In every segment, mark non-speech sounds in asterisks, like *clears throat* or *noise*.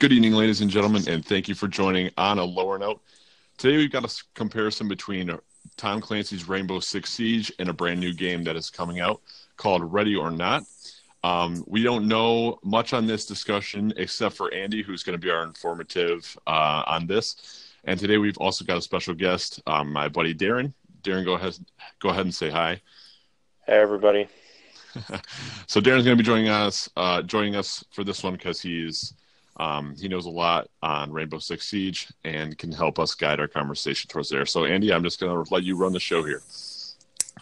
Good evening, ladies and gentlemen, and thank you for joining on a lower note. Today we've got a comparison between Tom Clancy's Rainbow Six Siege and a brand new game that is coming out called Ready or Not. Um, we don't know much on this discussion except for Andy, who's going to be our informative uh, on this. And today we've also got a special guest, um, my buddy Darren. Darren, go ahead, go ahead and say hi. Hey, everybody. *laughs* so Darren's going to be joining us, uh, joining us for this one because he's um, he knows a lot on Rainbow Six Siege and can help us guide our conversation towards there. So, Andy, I'm just going to let you run the show here.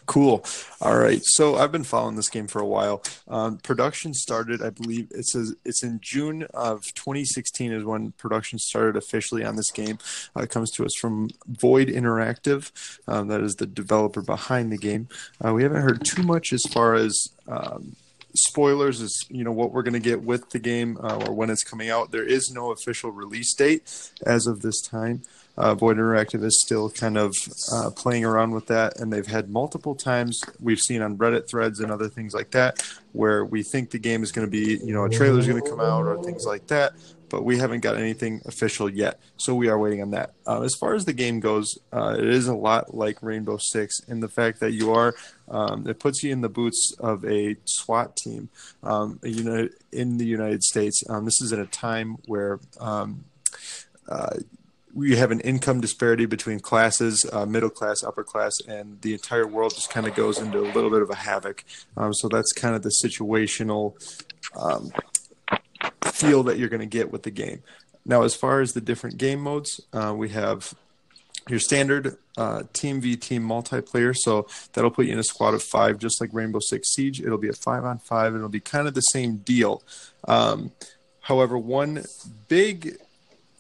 Cool. All right. So I've been following this game for a while. Um, production started, I believe it says it's in June of 2016 is when production started officially on this game. Uh, it comes to us from Void Interactive, um, that is the developer behind the game. Uh, we haven't heard too much as far as um, spoilers is you know what we're going to get with the game uh, or when it's coming out. There is no official release date as of this time. Uh, Void Interactive is still kind of uh, playing around with that, and they've had multiple times we've seen on Reddit threads and other things like that where we think the game is going to be, you know, a trailer is going to come out or things like that, but we haven't got anything official yet. So we are waiting on that. Uh, as far as the game goes, uh, it is a lot like Rainbow Six in the fact that you are, um, it puts you in the boots of a SWAT team um, you know, in the United States. Um, this is at a time where um, uh, we have an income disparity between classes, uh, middle class, upper class, and the entire world just kind of goes into a little bit of a havoc. Um, so that's kind of the situational um, feel that you're going to get with the game. Now, as far as the different game modes, uh, we have your standard uh, team v team multiplayer. So that'll put you in a squad of five, just like Rainbow Six Siege. It'll be a five on five, and it'll be kind of the same deal. Um, however, one big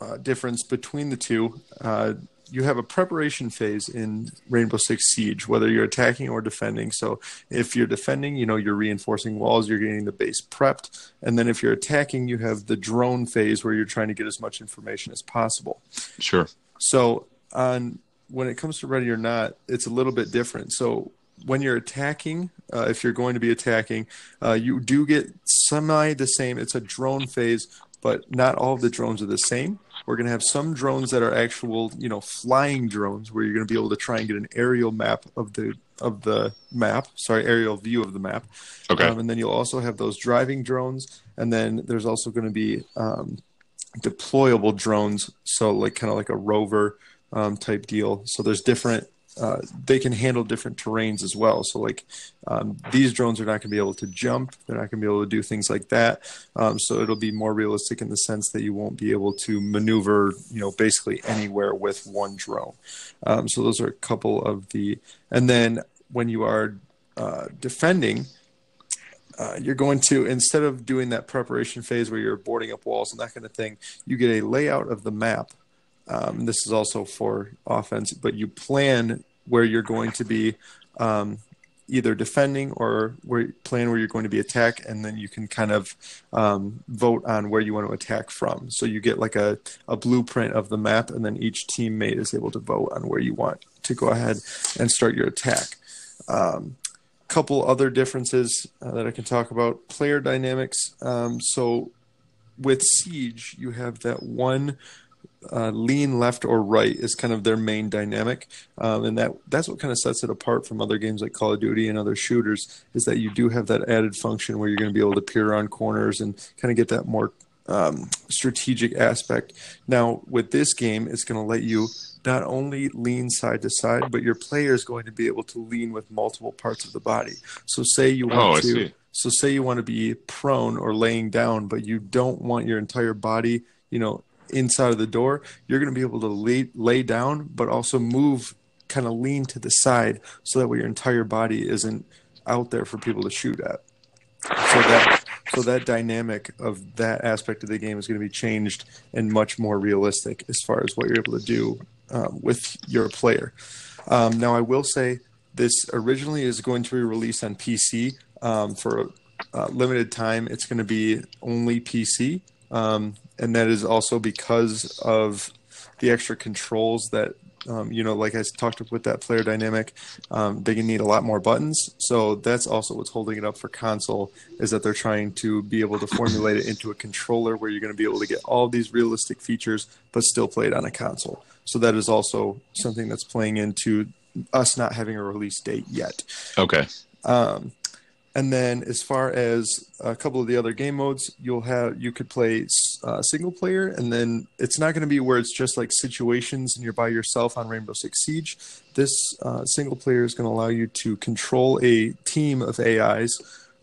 uh, difference between the two. Uh, you have a preparation phase in Rainbow Six Siege, whether you're attacking or defending. So if you're defending, you know you're reinforcing walls, you're getting the base prepped, and then if you're attacking, you have the drone phase where you're trying to get as much information as possible. Sure. So on when it comes to Ready or Not, it's a little bit different. So when you're attacking, uh, if you're going to be attacking, uh, you do get semi the same. It's a drone phase, but not all of the drones are the same. We're going to have some drones that are actual, you know, flying drones where you're going to be able to try and get an aerial map of the of the map. Sorry, aerial view of the map. Okay. Um, and then you'll also have those driving drones, and then there's also going to be um, deployable drones. So like kind of like a rover um, type deal. So there's different uh, they can handle different terrains as well. So, like um, these drones are not going to be able to jump; they're not going to be able to do things like that. Um, so it'll be more realistic in the sense that you won't be able to maneuver, you know, basically anywhere with one drone. Um, so those are a couple of the, and then when you are uh, defending. Uh, you're going to instead of doing that preparation phase where you're boarding up walls and that kind of thing, you get a layout of the map um, this is also for offense, but you plan where you're going to be um, either defending or where plan where you're going to be attack, and then you can kind of um, vote on where you want to attack from. So you get like a, a blueprint of the map, and then each teammate is able to vote on where you want to go ahead and start your attack. Um, couple other differences uh, that I can talk about player dynamics. Um, so with Siege, you have that one uh, lean left or right is kind of their main dynamic, um, and that that's what kind of sets it apart from other games like Call of Duty and other shooters is that you do have that added function where you're going to be able to peer around corners and kind of get that more um, strategic aspect. Now with this game, it's going to let you not only lean side to side, but your player is going to be able to lean with multiple parts of the body. So say you want oh, to. So say you want to be prone or laying down, but you don't want your entire body, you know, inside of the door, you're going to be able to lay, lay down, but also move, kind of lean to the side, so that way your entire body isn't out there for people to shoot at. So that so that dynamic of that aspect of the game is going to be changed and much more realistic as far as what you're able to do um, with your player. Um, now, I will say this originally is going to be released on PC um, for a limited time. It's going to be only PC. Um, and that is also because of the extra controls that um, you know, like I talked with that player dynamic, um, they can need a lot more buttons. So that's also what's holding it up for console is that they're trying to be able to formulate it into a controller where you're going to be able to get all these realistic features, but still play it on a console. So that is also something that's playing into us not having a release date yet. Okay. Um, and then as far as a couple of the other game modes, you'll have you could play uh, single player, and then it's not going to be where it's just like situations and you're by yourself on Rainbow Six Siege. This uh, single player is going to allow you to control a team of AIs.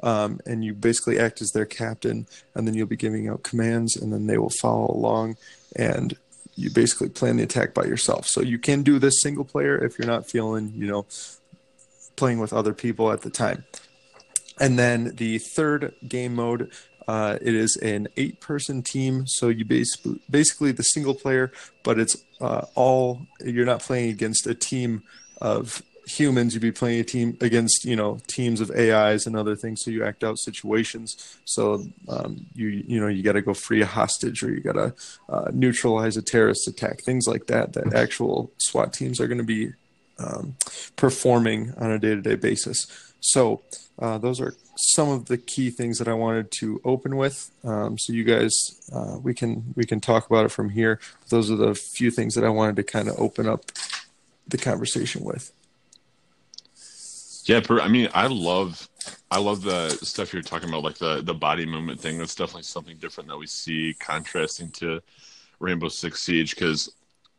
Um, and you basically act as their captain, and then you'll be giving out commands, and then they will follow along, and you basically plan the attack by yourself. So you can do this single player if you're not feeling, you know, playing with other people at the time. And then the third game mode, uh, it is an eight-person team. So you basically basically the single player, but it's uh, all you're not playing against a team of humans. You'd be playing a team against you know teams of AIs and other things. So you act out situations. So um, you you know you got to go free a hostage or you got to uh, neutralize a terrorist attack, things like that. That actual SWAT teams are going to be um, performing on a day-to-day basis. So uh, those are some of the key things that I wanted to open with. Um, so you guys, uh, we can we can talk about it from here. Those are the few things that I wanted to kind of open up the conversation with. Yeah, I mean, I love I love the stuff you're talking about, like the the body movement thing. That's definitely something different that we see contrasting to Rainbow Six Siege because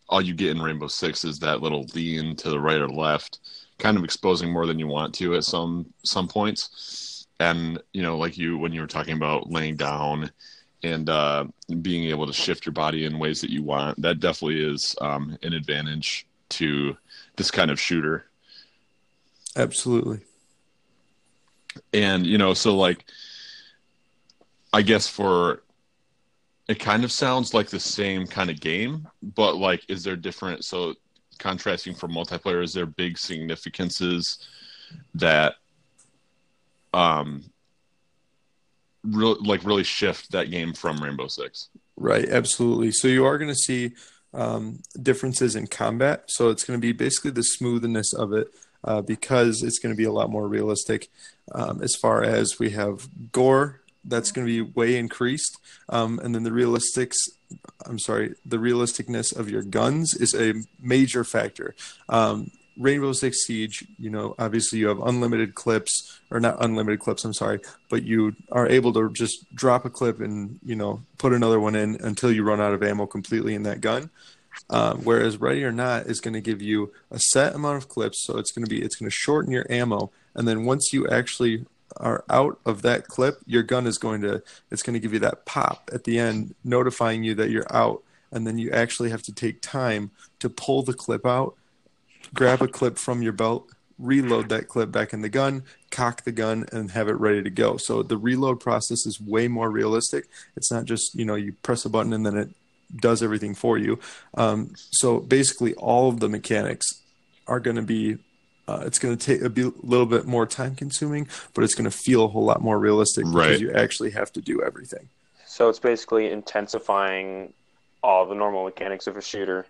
all you get in Rainbow Six is that little lean to the right or left kind of exposing more than you want to at some some points. And you know like you when you were talking about laying down and uh, being able to shift your body in ways that you want that definitely is um, an advantage to this kind of shooter. Absolutely. And you know so like i guess for it kind of sounds like the same kind of game but like is there different so contrasting for multiplayer is there big significances that um real like really shift that game from Rainbow Six. Right, absolutely. So you are going to see um, differences in combat. So it's going to be basically the smoothness of it uh, because it's going to be a lot more realistic. Um, as far as we have gore, that's going to be way increased, um, and then the realistics I'm sorry, the realisticness of your guns is a major factor. Um, Rainbow Six Siege, you know, obviously you have unlimited clips, or not unlimited clips, I'm sorry, but you are able to just drop a clip and, you know, put another one in until you run out of ammo completely in that gun. Um, whereas Ready or Not is going to give you a set amount of clips, so it's going to be it's going to shorten your ammo, and then once you actually are out of that clip, your gun is going to it's going to give you that pop at the end, notifying you that you're out, and then you actually have to take time to pull the clip out, grab a clip from your belt, reload that clip back in the gun, cock the gun, and have it ready to go. So the reload process is way more realistic. It's not just you know you press a button and then it does everything for you. Um, so basically, all of the mechanics are going to be uh, it's going to take a be- little bit more time consuming, but it's going to feel a whole lot more realistic right. because you actually have to do everything. So it's basically intensifying all the normal mechanics of a shooter.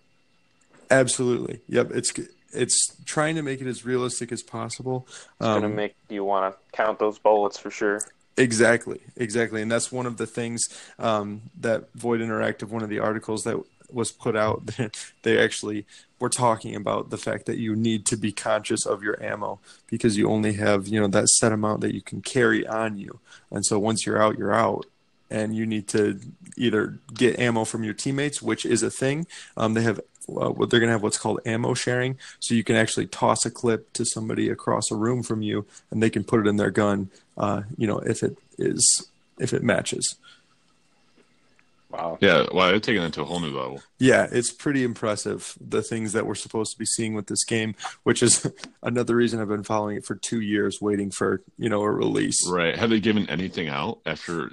Absolutely. Yep. It's it's trying to make it as realistic as possible. It's um, going to make you want to count those bullets for sure. Exactly, exactly, and that's one of the things um, that Void Interactive, one of the articles that was put out, *laughs* they actually were talking about the fact that you need to be conscious of your ammo because you only have you know that set amount that you can carry on you, and so once you're out, you're out, and you need to either get ammo from your teammates, which is a thing. Um, they have uh, they're going to have what's called ammo sharing, so you can actually toss a clip to somebody across a room from you, and they can put it in their gun. Uh, you know, if it is if it matches. Wow. Yeah, well, they're taking it to a whole new level. Yeah, it's pretty impressive the things that we're supposed to be seeing with this game, which is *laughs* another reason I've been following it for two years, waiting for you know a release. Right? Have they given anything out after?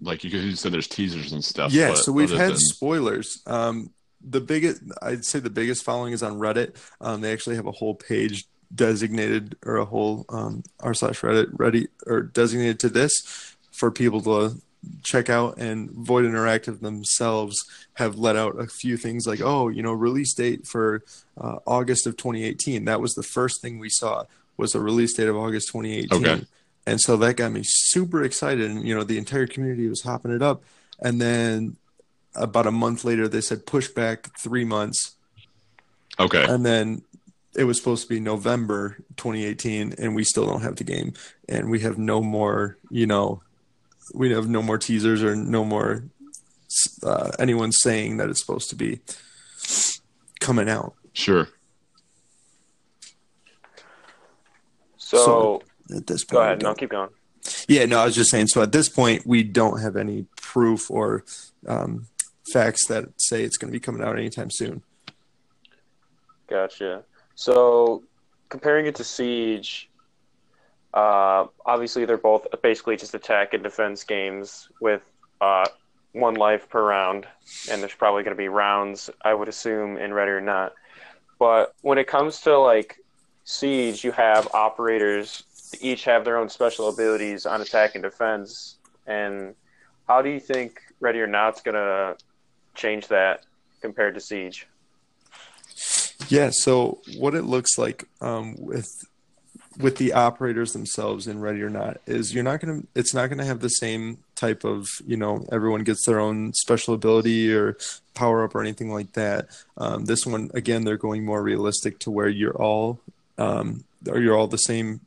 Like you said, there's teasers and stuff. Yeah, so we've had than... spoilers. Um, the biggest, I'd say, the biggest following is on Reddit. Um, they actually have a whole page designated or a whole um, r slash Reddit ready or designated to this for people to check out, and Void Interactive themselves have let out a few things like, oh, you know, release date for uh, August of 2018. That was the first thing we saw was a release date of August 2018. Okay. And so that got me super excited, and you know, the entire community was hopping it up. And then about a month later, they said push back three months, Okay. and then it was supposed to be November 2018, and we still don't have the game, and we have no more, you know, we have no more teasers or no more uh, anyone saying that it's supposed to be coming out. Sure. So, So- At this point, go ahead. No, keep going. Yeah, no, I was just saying. So at this point, we don't have any proof or um, facts that say it's going to be coming out anytime soon. Gotcha. So, comparing it to Siege, uh, obviously they're both basically just attack and defense games with uh, one life per round, and there's probably going to be rounds, I would assume, in Ready or Not. But when it comes to like Siege, you have operators each have their own special abilities on attack and defense. And how do you think Ready or Not's going to change that compared to Siege? Yeah. So what it looks like um, with with the operators themselves in Ready or Not is you're not gonna. It's not gonna have the same type of you know everyone gets their own special ability or power up or anything like that. Um, this one again, they're going more realistic to where you're all um, or you're all the same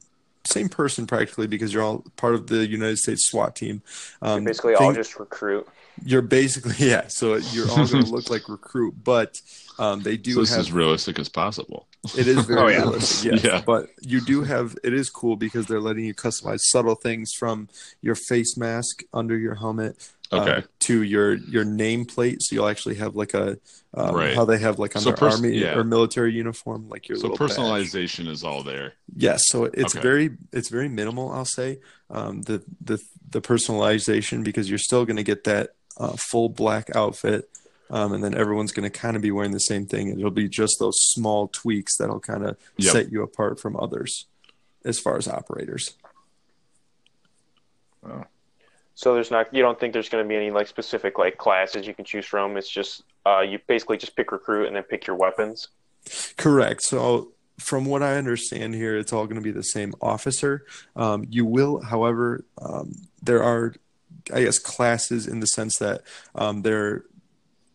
same person practically because you're all part of the United States SWAT team. Um, Basically, all thing- just recruit. You're basically *laughs* yeah. So you're all going to look like recruit, but um, they do So this have as realistic as possible. it is very *laughs* Oh, yeah. realistic, yes. Yeah. But you do have it is cool because they're letting you customize subtle things from your face mask under your helmet uh, Okay. to your your nameplate. So you'll actually have like a um, Right. how they have like on So their pers- army yeah. or military uniform, like your So little badge. personalization is all there. Yes, so it's Okay. very it's very minimal. I'll say um, the the the personalization because you're still going to get that uh, full black outfit, um, and then everyone's going to kind of be wearing the same thing, and it'll be just those small tweaks that'll kind of Yep. set you apart from others as far as operators. So there's not. You don't think there's going to be any like specific like classes you can choose from. It's just uh, you basically just pick recruit and then pick your weapons. Correct. So, from what I understand here, it's all going to be the same officer. Um, you will, however, um, there are, I guess, classes in the sense that um, they're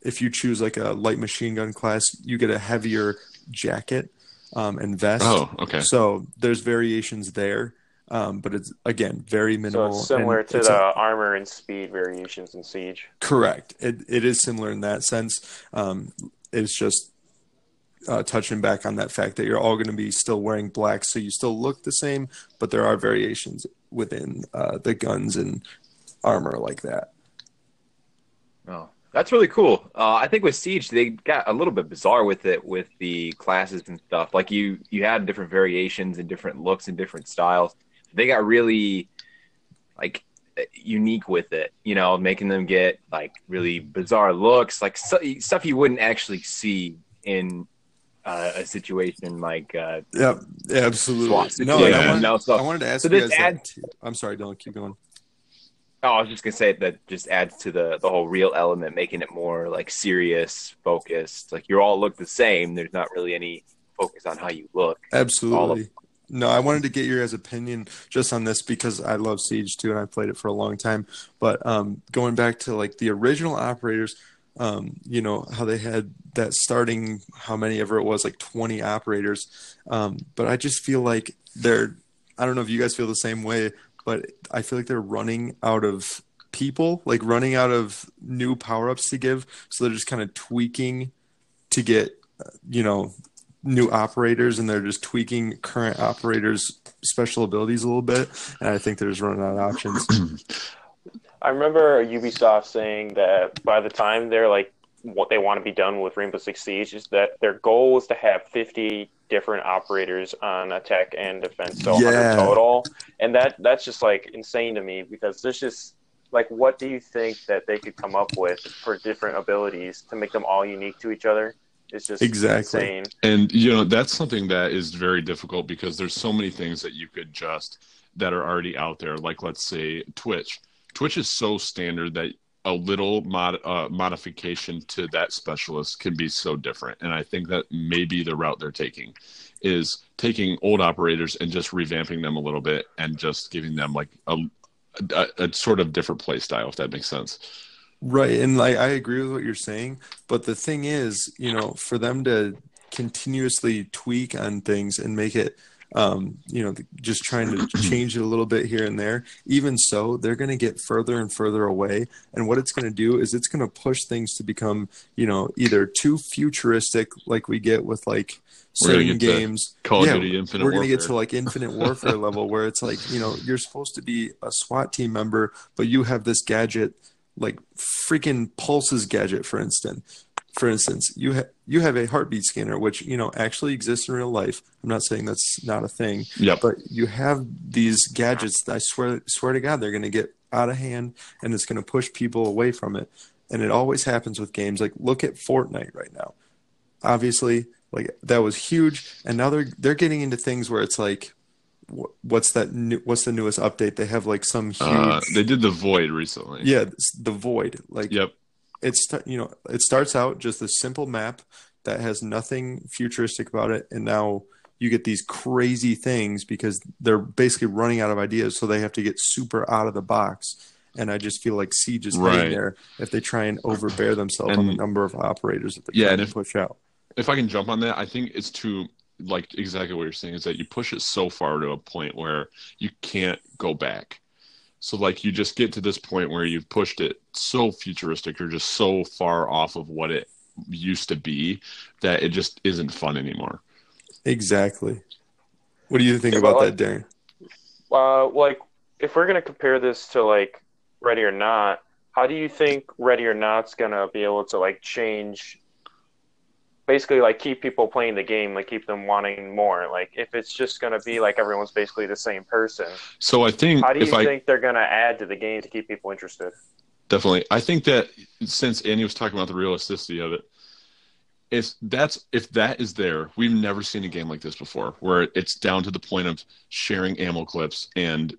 if you choose like a light machine gun class, you get a heavier jacket um, and vest. Oh, okay. So there's variations there, um, but it's again very So minimal. it's similar and to it's the a- armor and speed variations in Siege. Correct. It it is similar in that sense. Um, it's just uh, touching back on that fact that you're all going to be still wearing black, so you still look the same, but there are variations within uh, the guns and armor like that. Oh, that's really cool. Uh, I think with Siege, they got a little bit bizarre with it, with the classes and stuff. Like you, you had different variations and different looks and different styles. They got really like unique with it, you know, making them get like really bizarre looks, like stu- stuff you wouldn't actually see in uh, a situation like uh, Yep, absolutely. No, and I, wanted, No, so- I wanted to ask so you guys adds-. I'm sorry, don't keep going. Oh, I was just gonna say that just adds to the the whole real element, making it more like serious, focused. Like you all look the same. There's not really any focus on how you look. Absolutely. No, I wanted to get your guys' opinion just on this because I love Siege too, and I played it for a long time. But um, going back to like the original operators, um, you know how they had that starting, how many ever it was, like twenty operators. Um, but I just feel like they're. I don't know if you guys feel the same way, but I feel like they're running out of people, like running out of new power ups to give. So they're just kind of tweaking to get, uh, you know, new operators and they're just tweaking current operators special abilities a little bit and i think they're just running out of options *clears throat* I remember Ubisoft saying that by the time they're like what they want to be done with Rainbow Six Siege is that their goal is to have 50 different operators on attack and defense, so 100 Yeah. total, and that that's just like insane to me because there's just like what do you think that they could come up with for different abilities to make them all unique to each other? It's just Exactly. insane. And you know that's something that is very difficult because there's so many things that you could just that are already out there. Like let's say Twitch. Twitch is so standard that a little mod, uh, modification to that specialist can be so different. And I think that maybe the route they're taking is taking old operators and just revamping them a little bit and just giving them like a, a, a sort of different play style, if that makes sense. Right, and like I agree with what you're saying, but the thing is, you know, for them to continuously tweak on things and make it um, you know, just trying to *clears throat* change it a little bit here and there. Even so, they're going to get further and further away. And what it's going to do is it's going to push things to become, you know, either too futuristic, like we get with like certain games. Call yeah, Duty Infinite we're going to get to like Infinite Warfare *laughs* level where it's like, you know, you're supposed to be a SWAT team member, but you have this gadget like freaking Pulse's gadget, for instance, for instance, you have you have a heartbeat scanner, which you know actually exists in real life. I'm not saying that's not a thing. Yeah. But you have these gadgets. I swear, swear to God, they're going to get out of hand, and it's going to push people away from it. And it always happens with games. Like look at Fortnite right now. Obviously, like that was huge, and now they're they're getting into things where it's like, what's that? New, what's the newest update? They have like some huge. Uh, they did the Void recently. Yeah, the Void. Like yep it's you know it starts out just a simple map that has nothing futuristic about it and now you get these crazy things because they're basically running out of ideas so they have to get super out of the box. And i just feel like siege is right. there if they try and overbear themselves and, on the number of operators that they're yeah, trying to push out. if i can jump on that i think it's too like exactly what you're saying is that you push it so far to a point where you can't go back so like you just get to this point where you've pushed it so futuristic or just so far off of what it used to be that it just isn't fun anymore. Exactly. What do you think about like, that, Darren? Uh, like if we're gonna compare this to like Ready or Not, how do you think Ready or Not's gonna be able to like change basically like keep people playing the game, like keep them wanting more. Like if it's just going to be like everyone's basically the same person. So I think how do you think they're going to add to the game to keep people interested? Definitely, I think that since Andy was talking about the realisticity of it, if that's if that is there, we've never seen a game like this before, where it's down to the point of sharing ammo clips and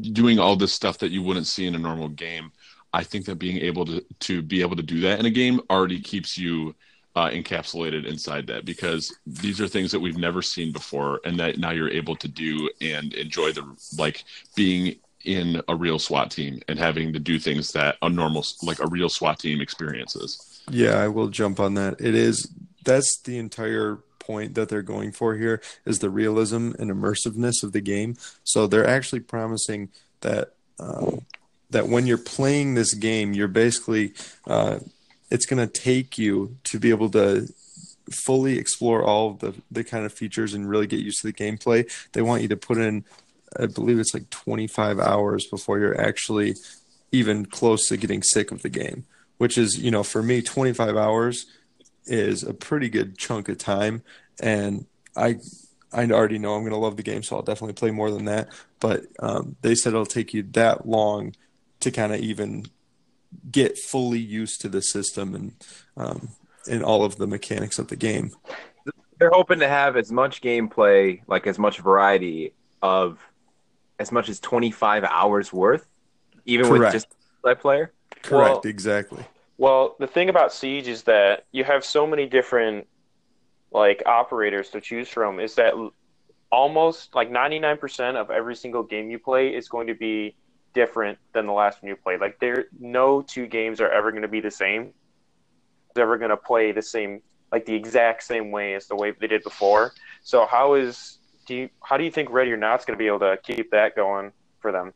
doing all this stuff that you wouldn't see in a normal game. I think that being able to to be able to do that in a game already keeps you uh, encapsulated inside that because these are things that we've never seen before and that now you're able to do and enjoy the like being in a real SWAT team and having to do things that a normal like a real SWAT team experiences. Yeah, I will jump on that. It is that's the entire point that they're going for here is the realism and immersiveness of the game. So they're actually promising that um, that when you're playing this game, you're basically uh, it's going to take you to be able to fully explore all of the, the kind of features and really get used to the gameplay. They want you to put in, I believe it's like 25 hours before you're actually even close to getting sick of the game, which is, you know, for me, 25 hours is a pretty good chunk of time. And I, I already know I'm going to love the game, so I'll definitely play more than that. But um, they said it'll take you that long to kind of even get fully used to the system and um, and all of the mechanics of the game. They're hoping to have as much gameplay, like as much variety of as much as 25 hours worth, even Correct. with just that player. Correct, well, exactly. Well, the thing about Siege is that you have so many different like operators to choose from. Is that almost like 99% of every single game you play is going to be different than the last one you played. Like there, no two games are ever going to be the same. They're ever going to play the same, like the exact same way as the way they did before. So how is do you how do you think Ready or Not's going to be able to keep that going for them?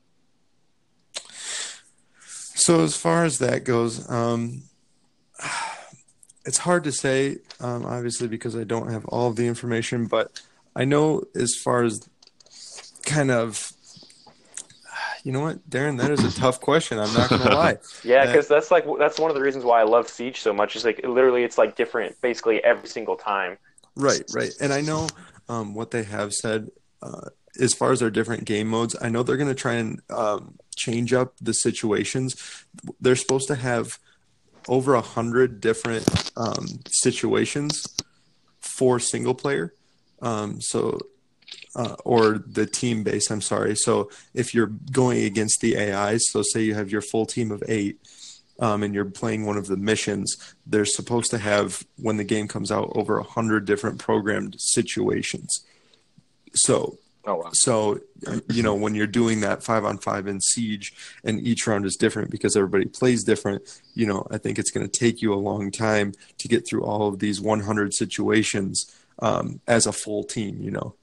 So as far as that goes, um, it's hard to say, um, obviously because I don't have all of the information, but I know as far as kind of you know what, Darren? That is a tough question. I'm not gonna lie. *laughs* yeah, because that's like that's one of the reasons why I love Siege so much. Is like literally, it's like different basically every single time. Right, right. And I know um, what they have said uh, as far as their different game modes. I know they're gonna try and um, change up the situations. They're supposed to have over a hundred different um, situations for single player. Um, so uh, or the team base. I'm sorry. So if you're going against the AIs, so say you have your full team of eight, um, and you're playing one of the missions, they're supposed to have when the game comes out over a hundred different programmed situations. So Oh wow. so, you know, when you're doing that five on five in Siege and each round is different because everybody plays different, you know, I think it's going to take you a long time to get through all of these 100 situations um, as a full team, you know.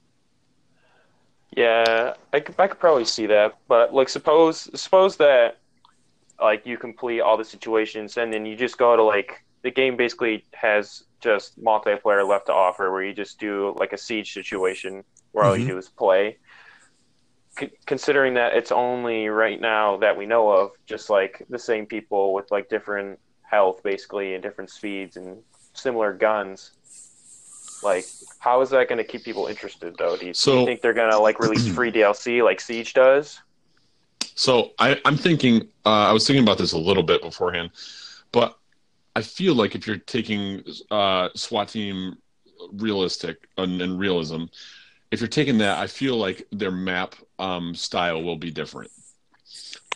Yeah, I could, I could probably see that, but like suppose suppose that like you complete all the situations and then you just go to like the game basically has just multiplayer left to offer where you just do like a siege situation where all you Mhm. do is play. C- considering that it's only right now that we know of just like the same people with like different health basically and different speeds and similar guns. Like, how is that going to keep people interested though? Do you, do you think they're going to like release free *clears throat* DLC like Siege does? So I, I'm thinking. Uh, I was thinking about this a little bit beforehand, but I feel like if you're taking uh, SWAT team realistic and, and realism, if you're taking that, I feel like their map um, style will be different.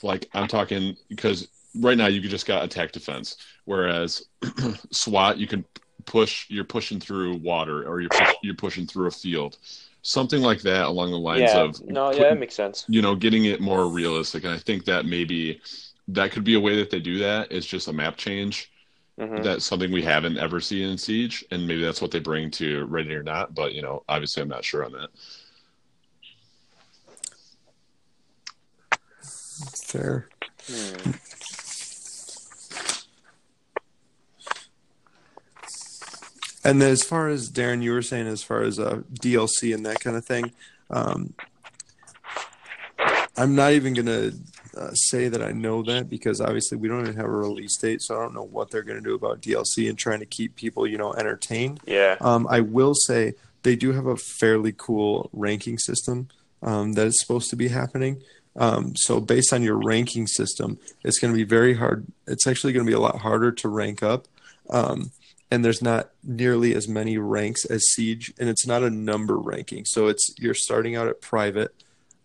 Like I'm talking because right now you just got attack defense, whereas *clears throat* SWAT you can push. You're pushing through water or you're push, you're pushing through a field, something like that along the lines yeah, of no, put- yeah, that makes sense. you know, getting it more realistic. And I think that maybe that could be a way that they do that it's just a map change. hmm That's something we haven't ever seen in Siege, and maybe that's what they bring to Ready or Not. But you know, obviously, I'm not sure on that. Fair. Hmm. And then as far as Darren, you were saying, as far as uh, DLC and that kind of thing, um, I'm not even going to uh, say that I know that because obviously we don't even have a release date, so I don't know what they're going to do about DLC and trying to keep people, you know, entertained. Yeah, Um, I will say they do have a fairly cool ranking system um, that is supposed to be happening. Um, so based on your ranking system, it's going to be very hard. It's actually going to be a lot harder to rank up. Um, and there's not nearly as many ranks as Siege, and it's not a number ranking. So it's you're starting out at private,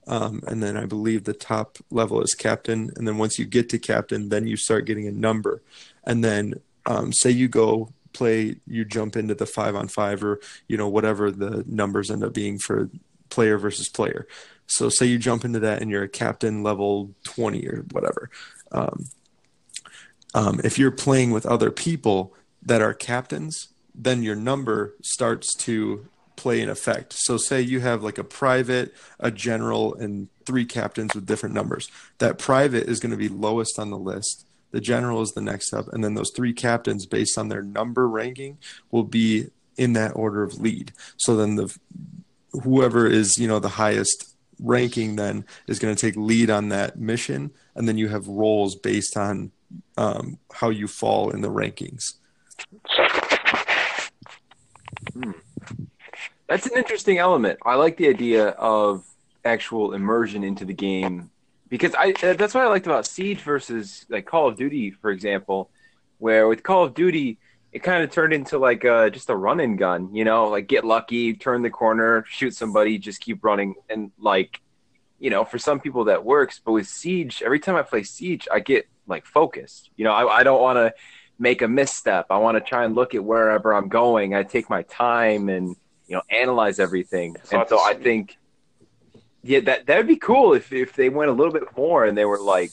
um, and then I believe the top level is captain, and then once you get to captain, then you start getting a number, and then um, say you go play, you jump into the five on five or you know whatever the numbers end up being for player versus player. So say you jump into that and you're a captain level twenty or whatever. Um, um, if you're playing with other people that are captains, then your number starts to play an effect. So say you have like a private, a general, and three captains with different numbers. That private is going to be lowest on the list. The general is the next up, and then those three captains, based on their number ranking, will be in that order of lead. So then the whoever is you know the highest ranking then is going to take lead on that mission, and then you have roles based on um, how you fall in the rankings. That's an interesting element. I like the idea of actual immersion into the game because I uh, that's what I liked about Siege versus like Call of Duty, for example, where with Call of Duty it kind of turned into like uh, just a run and gun, you know, like get lucky, turn the corner, shoot somebody, just keep running, and like you know, for some people that works, but with Siege, every time I play Siege, I get like focused. You know, I, I don't want to make a misstep. I want to try and look at wherever I'm going. I take my time and you know analyze everything. So and so I think, yeah, that that would be cool if if they went a little bit more and they were like,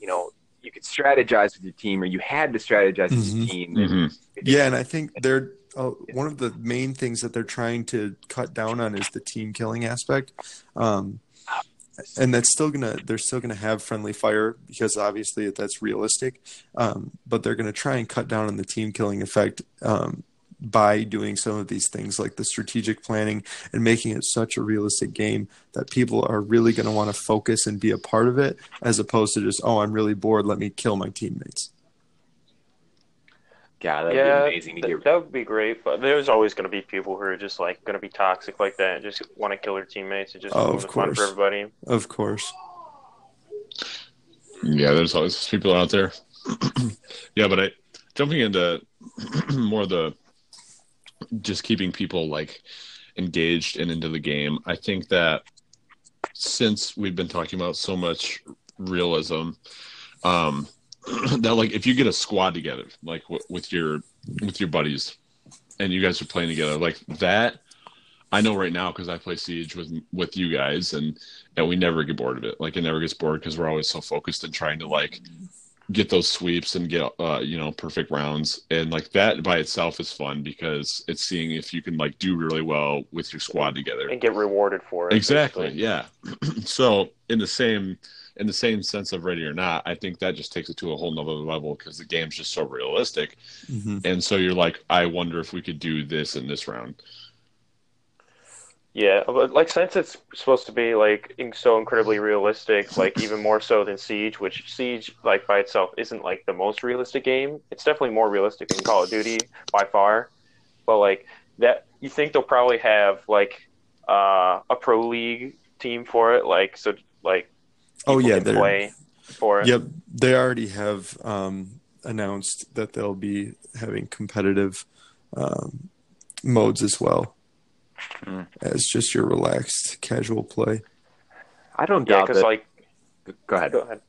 you know, you could strategize with your team or you had to strategize with Mhm. your team. And Mhm. Yeah, and I think they're uh, one of the main things that they're trying to cut down on is the team killing aspect. Um, and that's still gonna they're still gonna have friendly fire because obviously that's realistic. Um, but they're gonna try and cut down on the team killing effect um, by doing some of these things like the strategic planning and making it such a realistic game that people are really to want to focus and be a part of it as opposed to just oh I'm really bored let me kill my teammates. God, that'd yeah, be amazing to th- get. that would be great. But there's always going to be people who are just like going to be toxic like that and just want to kill their teammates. It just Oh, ruins of the fun for course. everybody. Of course. Yeah, there's always people out there. *clears throat* yeah, but I jumping into *clears throat* more of the just keeping people like engaged and into the game. I think that since we've been talking about so much realism, um, *clears throat* that like if you get a squad together, like w- with your with your buddies, and you guys are playing together, like that. I know right now because I play Siege with with you guys, and and we never get bored of it. Like it never gets bored because we're always so focused in trying to like get those sweeps and get uh you know perfect rounds and like that by itself is fun because it's seeing if you can like do really well with your squad together and get rewarded for it. exactly basically. yeah *clears throat* so in the same in the same sense of ready or not i think that just takes it to a whole nother level because the game's just so realistic hmm and so you're like i wonder if we could do this in this round Yeah, but like since it's supposed to be like so incredibly realistic, like even more so than Siege, which Siege like by itself isn't like the most realistic game. It's definitely more realistic than Call of Duty by far. But like that, you think they'll probably have like uh, a pro league team for it, like so like Oh yeah, can they're play for it. Yep, they already have um, announced that they'll be having competitive um, modes as well Hmm. as just your relaxed casual play. I don't Yeah, doubt because that. like Go ahead. Go ahead.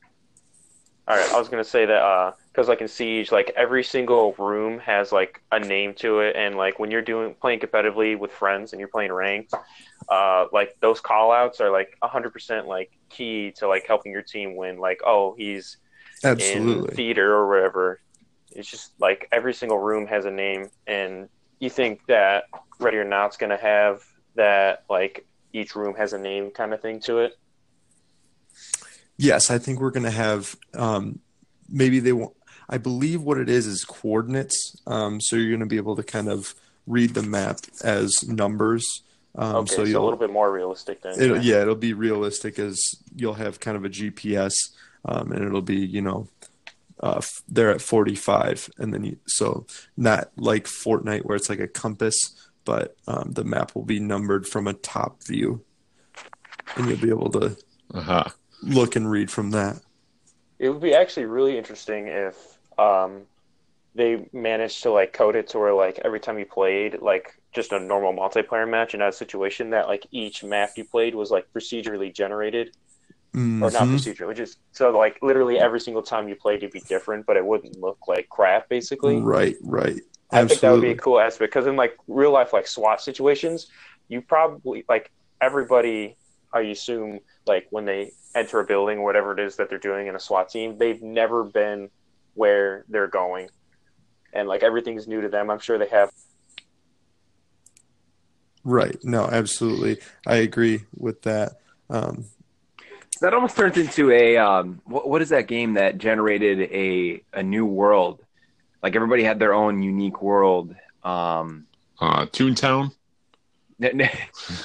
All right, I was gonna say that because like in Siege, like every single room has like a name to it, and like when you're doing playing competitively with friends and you're playing ranked, uh, like those call outs are like 100% like key to like helping your team win. Like, oh, he's in Absolutely. theater or whatever. It's just like every single room has a name, and you think that Ready or Not's gonna have that like each room has a name kind of thing to it. Yes, I think we're going to have um, maybe they want. I believe what it is is coordinates. Um, so you're going to be able to kind of read the map as numbers. Um, Okay, so so, a little bit more realistic then. It'll, yeah, it'll be realistic as you'll have kind of a GPS, um, and it'll be you know, uh, f- they're at 45, and then you so not like Fortnite where it's like a compass, but um, the map will be numbered from a top view, and you'll be able to uh-huh look and read from that. It would be actually really interesting if um, they managed to like code it to where like every time you played like just a normal multiplayer match in a situation that like each map you played was like procedurally generated or not Mhm. procedurally just so like literally every single time you played it'd be different but it wouldn't look like crap basically Right, right. I think that would be a cool aspect because in like real life like SWAT situations, you probably like everybody. I assume like when they enter a building or whatever it is that they're doing in a SWAT team, they've never been where they're going, and like everything's new to them. I'm sure they have. Right. No, absolutely. I agree with that. Um, That almost turns into a um, what, what is that game that generated a a new world? Like everybody had their own unique world. Um, uh toontown n- n- *laughs*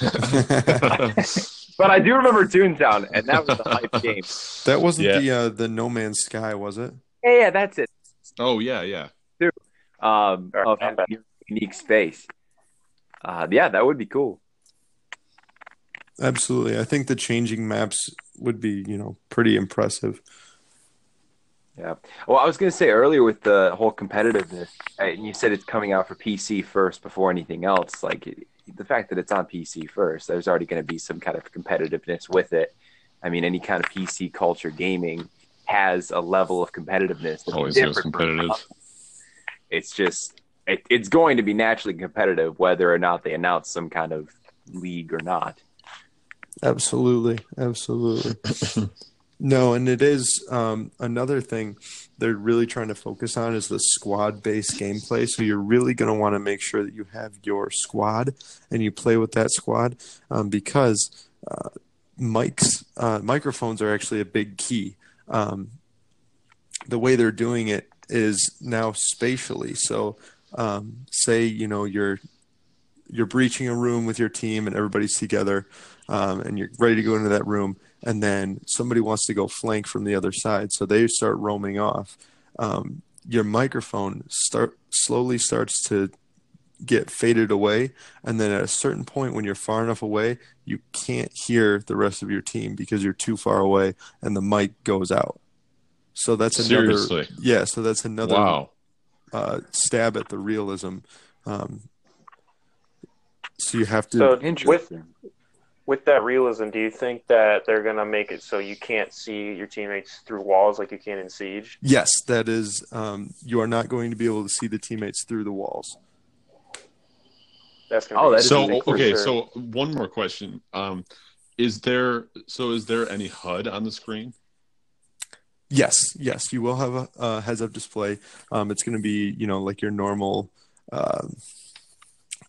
but I do remember Toontown, and that was the hype *laughs* game. that wasn't Yeah. the uh, the No Man's Sky, was it? Yeah, yeah, that's it. oh yeah yeah Um, of unique space. Uh, yeah, that would be cool. Absolutely. I think the changing maps would be, you know, pretty impressive. Yeah. Well, I was going to say earlier with the whole competitiveness, and you said it's coming out for PC first before anything else. Like the fact that it's on PC first, there's already going to be some kind of competitiveness with it. I mean, any kind of PC culture gaming has a level of competitiveness. that's always goes different from competitive it's just it, it's going to be naturally competitive whether or not they announce some kind of league or not Absolutely. Absolutely. *clears throat* no, and it is um, another thing they're really trying to focus on is the squad based gameplay. So you're really going to want to make sure that you have your squad and you play with that squad um, because uh, mics, uh, microphones are actually a big key. Um, the way they're doing it is now spatially. So, um, say you know you're you're breaching a room with your team and everybody's together, um, and you're ready to go into that room, and then somebody wants to go flank from the other side, so they start roaming off. Um, your microphone start slowly starts to get faded away, and then at a certain point, when you're far enough away, you can't hear the rest of your team because you're too far away, and the mic goes out. So that's another seriously yeah. So that's another wow uh, stab at the realism. Um, So you have to. So with with that realism, do you think that they're gonna make it so you can't see your teammates through walls like you can in Siege? yes, that is. Um, you are not going to be able to see the teammates through the walls. That's gonna Oh, be that is So okay, sure. so one more question. Um, is there so is there any HUD on the screen? Yes, yes, you will have a, a heads-up display. Um, it's going to be, you know, like your normal uh,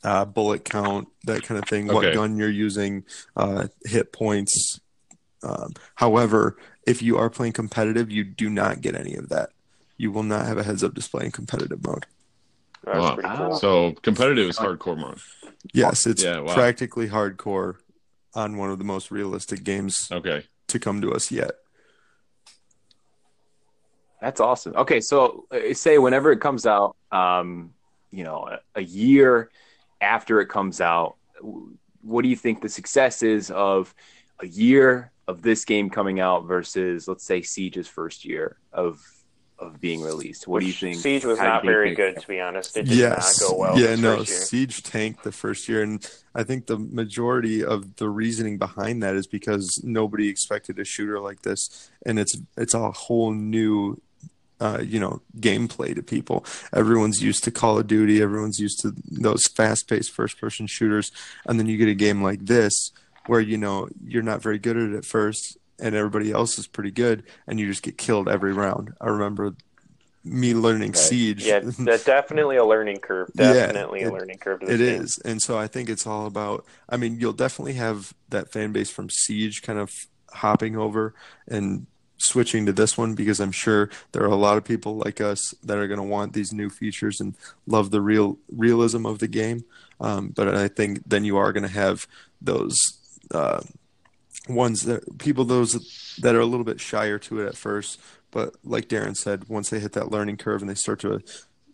uh, bullet count, that kind of thing. What gun you're using, uh, hit points. Um, however, if you are playing competitive, you do not get any of that. You will not have a heads-up display in competitive mode. Wow. Cool. So competitive is hardcore mode. Yes, it's Yeah, wow. practically hardcore on one of the most realistic games Okay. to come to us yet. That's awesome. Okay, so uh, say whenever it comes out, um, you know, a, a year after it comes out, what do you think the success is of a year of this game coming out versus, let's say, Siege's first year of of being released? What do you think? Siege was how do you not very they- good, to be honest. It did yes. not go well. yeah, no. Siege tanked the first year, and I think the majority of the reasoning behind that is because nobody expected a shooter like this, and it's it's a whole new. Uh, you know, gameplay to people. Everyone's used to Call of Duty. Everyone's used to those fast-paced first-person shooters, and then you get a game like this where you know you're not very good at it at first, and everybody else is pretty good, and you just get killed every round. I remember me learning Right. Siege. Yeah, *laughs* that's definitely a learning curve. Yeah, Definitely it- a learning curve. It game. is, and so I think it's all about. I mean, you'll definitely have that fan base from Siege kind of hopping over and switching to this one because I'm sure there are a lot of people like us that are going to want these new features and love the real realism of the game. Um, but I think then you are going to have those uh, ones that people those that are a little bit shyer to it at first, but like Darren said, once they hit that learning curve and they start to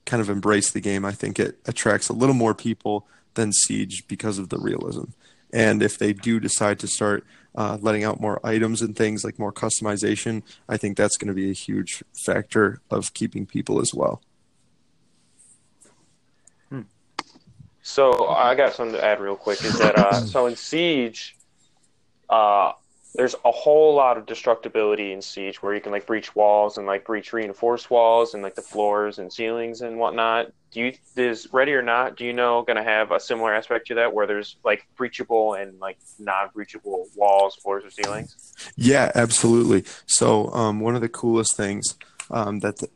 kind of embrace the game, I think it attracts a little more people than Siege because of the realism. And if they do decide to start uh, letting out more items and things like more customization, I think that's going to be a huge factor of keeping people as well. So I got something to add real quick. Is that uh, so in Siege, uh, there's a whole lot of destructibility in Siege where you can like breach walls and like breach reinforced walls and like the floors and ceilings and whatnot. Do you is Ready or Not? Do you know going to have a similar aspect to that where there's like breachable and like non-breachable walls, floors, or ceilings? Yeah, absolutely. So um, one of the coolest things um, that the,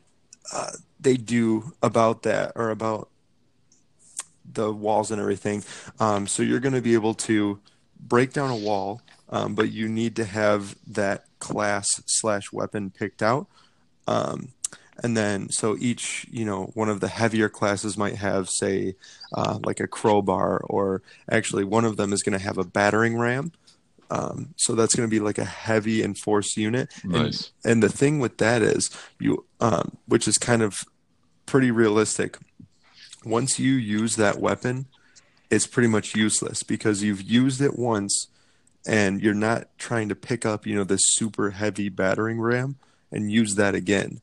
uh, they do about that or about the walls and everything. Um, so you're going to be able to break down a wall, um, but you need to have that class slash weapon picked out. Um, and then, so each, you know, one of the heavier classes might have, say, uh, like a crowbar, or actually one of them is going to have a battering ram. Um, so that's going to be like a heavy enforced unit. And- Nice. and the thing with that is you, um, which is kind of pretty realistic. Once you use that weapon, it's pretty much useless because you've used it once, and you're not trying to pick up, you know, this super heavy battering ram and use that again.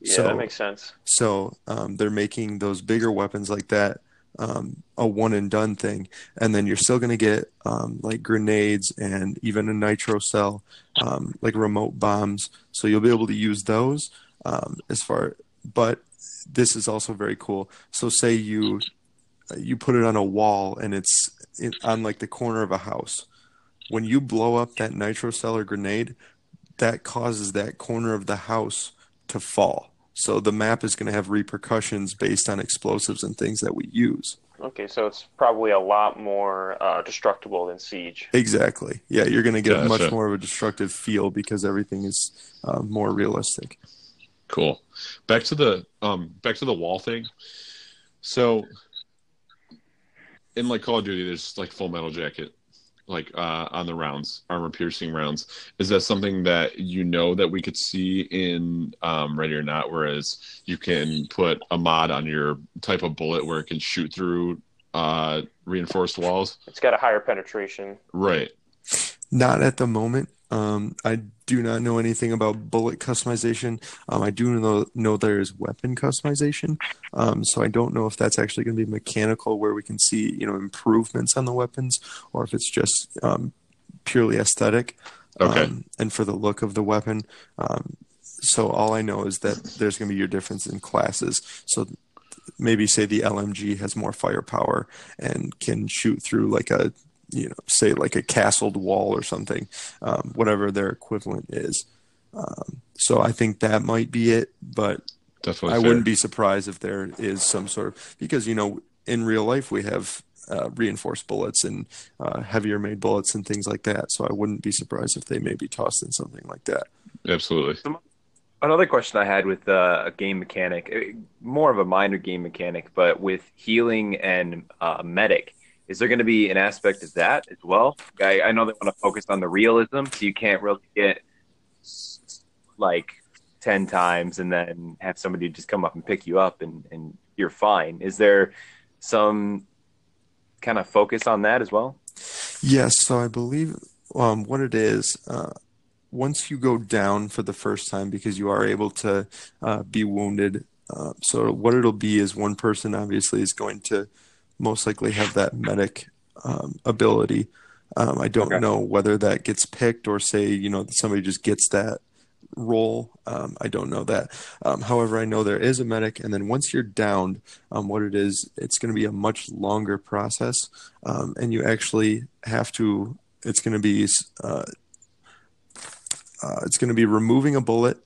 Yeah, So- that makes sense. So um, they're making those bigger weapons like that um, a one and done thing, and then you're still going to get um, like grenades and even a nitro cell, um, like remote bombs. So you'll be able to use those um, as far. But this is also very cool. So say you you put it on a wall and it's in, on like the corner of a house. When you blow up that nitro cell grenade, that causes that corner of the house to fall. So the map is going to have repercussions based on explosives and things that we use. Okay, so it's probably a lot more uh, destructible than Siege. Exactly. Yeah, you're going to get much Gotcha. more of a destructive feel because everything is uh, more realistic. Cool. Back to the um back to the wall thing. So in like Call of Duty, there's like full metal jacket, like uh on the rounds, armor piercing rounds. Is that something that you know that we could see in um Ready or Not? Whereas you can put a mod on your type of bullet where it can shoot through uh reinforced walls. It's got a higher penetration. Right. Not at the moment. Um, I do not know anything about bullet customization. Um, I do know know there is weapon customization. Um, so I don't know if that's actually going to be mechanical, where we can see you know improvements on the weapons, or if it's just um, purely aesthetic. Okay. Um, and for the look of the weapon. Um, so all I know is that there's going to be your difference in classes. So maybe say the LMG has more firepower and can shoot through like a you know say like a castled wall or something, um, whatever their equivalent is. Um, so I think that might be it, but Definitely. I fair. wouldn't be surprised if there is some sort of because you know in real life we have uh, reinforced bullets and uh, heavier made bullets and things like that. So I wouldn't be surprised if they maybe tossed in something like that. Absolutely. Another question I had with uh, a game mechanic, eh, more of a minor game mechanic, but with healing and uh, medic, is there going to be an aspect of that as well? I, I know they want to focus on the realism, so you can't really get like 10 times and then have somebody just come up and pick you up and, and you're fine. Is there some kind of focus on that as well? Yes, so I believe um, what it is. Uh, once you go down for the first time, because you are able to uh, be wounded, uh, so what it'll be is one person obviously is going to most likely have that medic um, ability. Um, I don't Okay. know whether that gets picked or say you know somebody just gets that role. Um, I don't know that. Um, however, I know there is a medic, and then once you're downed, um, what it is, it's going to be a much longer process, um, and you actually have to. It's going to be. Uh, uh, it's going to be removing a bullet.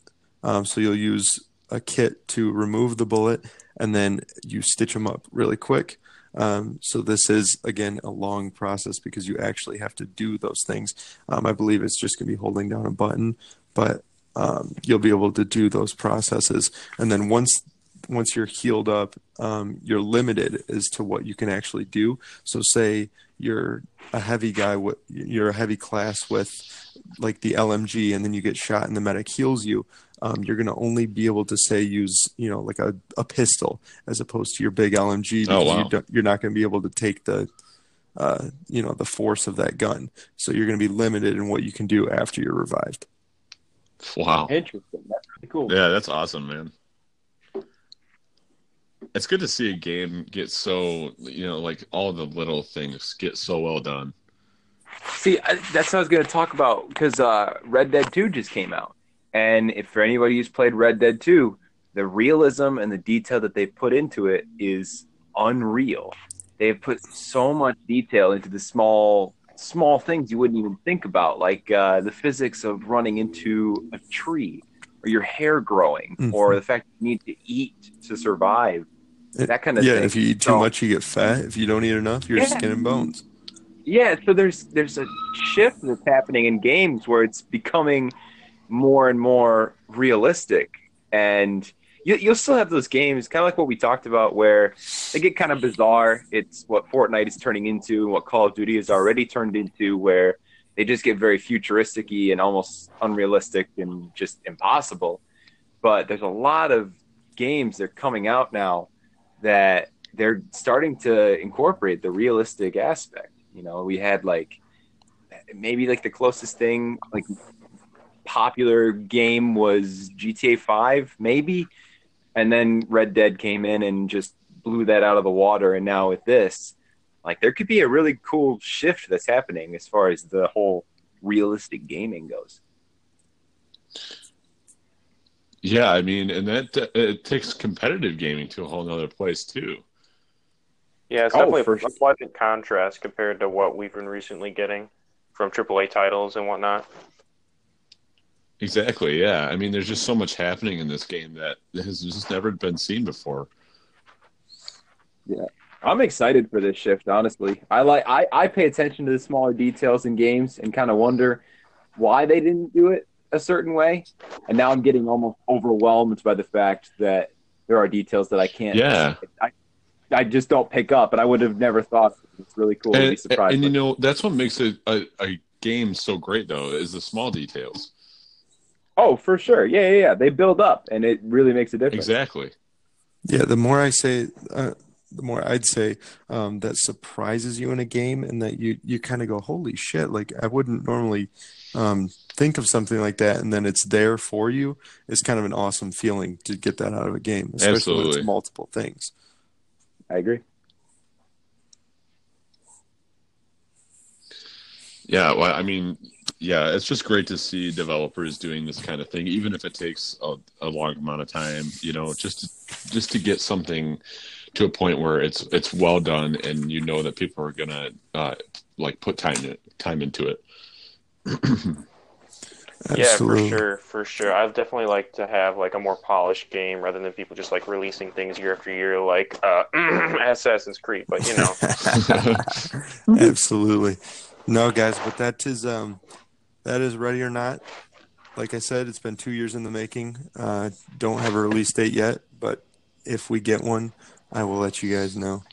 Um, so you'll use a kit to remove the bullet, and then you stitch them up really quick. Um, so this is again a long process because you actually have to do those things. Um, I believe it's just going to be holding down a button, but um, you'll be able to do those processes. And then once once you're healed up, um, you're limited as to what you can actually do. So say you're a heavy guy, with, you're a heavy class with like the LMG, and then you get shot and the medic heals you. Um, you're going to only be able to say use you know like a, a pistol as opposed to your big LMG. Oh, wow. you don't, you're not going to be able to take the uh, you know the force of that gun. So you're going to be limited in what you can do after you're revived. Wow. Interesting. That's really cool. Yeah, that's awesome, man. It's good to see a game get so you know like all the little things get so well done. See, I, that's what I was going to talk about because uh, Red Dead 2 just came out. And if for anybody who's played Red Dead 2, the realism and the detail that they put into it is unreal. They've put so much detail into the small small things you wouldn't even think about, like uh, the physics of running into a tree, or your hair growing, Mhm. or the fact you need to eat to survive. That eh, kind of yeah, thing. if you eat too So- much, you get fat. If you don't eat enough, you're Yeah. skin and bones. Yeah, so there's there's a shift that's happening in games where it's becoming more and more realistic, and you, you'll still have those games, kind of like what we talked about, where they get kind of bizarre. It's what Fortnite is turning into, and what Call of Duty has already turned into, where they just get very futuristic-y and almost unrealistic and just impossible. But there's a lot of games that are coming out now that they're starting to incorporate the realistic aspect. You know, we had like maybe like the closest thing like popular game was GTA 5 maybe and then Red Dead came in and just blew that out of the water and now with this like there could be a really cool shift that's happening as far as the whole realistic gaming goes. Yeah, I mean, and that uh, it takes competitive gaming to a whole nother place too. Yeah, it's Oh, definitely for a sure. pleasant contrast compared to what we've been recently getting from AAA titles and whatnot. Exactly. Yeah. I mean, there's just so much happening in this game that has just never been seen before. Yeah, I'm excited for this shift, honestly. I like I, I pay attention to the smaller details in games and kind of wonder why they didn't do it a certain way. And now I'm getting almost overwhelmed by the fact that there are details that I can't Yeah. I, I just don't pick up and I would have never thought it's really cool to be And, surprised. and you know, that's what makes a, a, a game so great, though, is the small details. oh, for sure. Yeah, yeah, yeah. They build up and it really makes a difference. Exactly. Yeah, the more I say, uh, the more I'd say um, that surprises you in a game, and that you you kind of go, "Holy shit!" Like I wouldn't normally um, think of something like that, and then it's there for you. It's kind of an awesome feeling to get that out of a game, especially when it's multiple things. I agree. Yeah, well, I mean, yeah, it's just great to see developers doing this kind of thing, even if it takes a, a long amount of time. You know, just just to get something to a point where it's it's well done, and you know that people are gonna uh, like put time time into it. *clears throat* Yeah, for sure, for sure. I'd definitely like to have like a more polished game rather than people just like releasing things year after year, like uh, *clears throat* Assassin's Creed. But you know, *laughs* Absolutely. No, guys, but that is um that is ready or not. Like I said, it's been two years in the making. Uh, don't have a release date yet, but if we get one, I will let you guys know.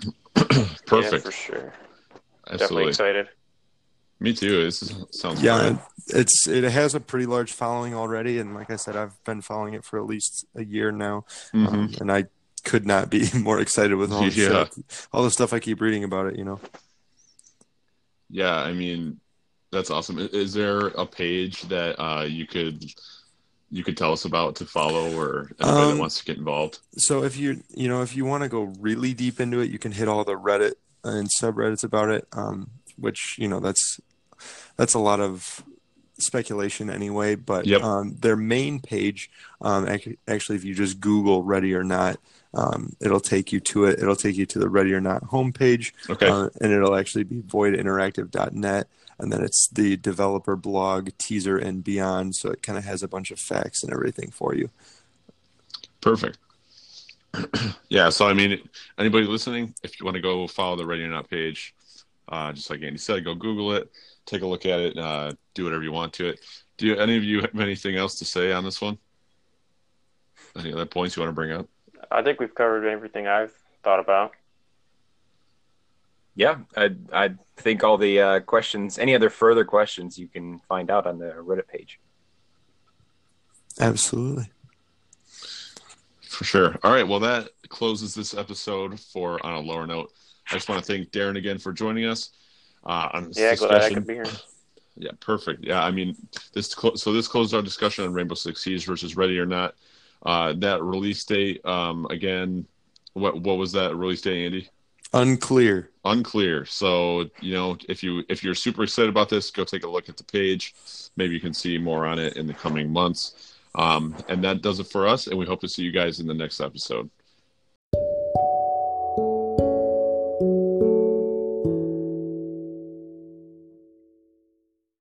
*clears throat* yeah, Perfect, for sure. Definitely absolutely. excited. Me too. This is, sounds Yeah, great. it's it has a pretty large following already, and like I said, I've been following it for at least a year now, Mhm. um, and I could not be *laughs* more excited with all the Yeah. stuff, all the stuff I keep reading about it. You know. Yeah, I mean, that's awesome. Is there a page that uh, you could you could tell us about to follow, or anybody Um, that wants to get involved? So if you you know if you want to go really deep into it, you can hit all the Reddit and subreddits about it, um, which you know that's that's a lot of speculation anyway. But Yep. um, their main page, um, ac- actually, if you just Google "Ready or Not," um, it'll take you to it. It'll take you to the Ready or Not homepage, Okay, uh, and it'll actually be voidinteractive.net. And then it's the developer blog, teaser, and beyond. So it kind of has a bunch of facts and everything for you. perfect. *clears throat* yeah, so I mean, anybody listening, if you want to go follow the Ready or Not page, uh, just like Andy said, go Google it, take a look at it, uh, do whatever you want to it. Do you, any of you have anything else to say on this one? Any other points you want to bring up? I think we've covered everything I've thought about. Yeah, I I think all the uh, questions, any other further questions, you can find out on the Reddit page. Absolutely. For sure. All right. Well, that closes this episode for on a lower note. I just want to thank Darren again for joining us uh, on this Yeah, glad I discussion. could be here. Yeah, perfect. Yeah, I mean, this clo- so this closed our discussion on Rainbow Six Siege versus Ready or Not. Uh, that release date, um, again, what what was that release date, Andy? Unclear. Unclear. So you know, if you if you're super excited about this, go take a look at the page. Maybe you can see more on it in the coming months. Um, and that does it for us. And we hope to see you guys in the next episode.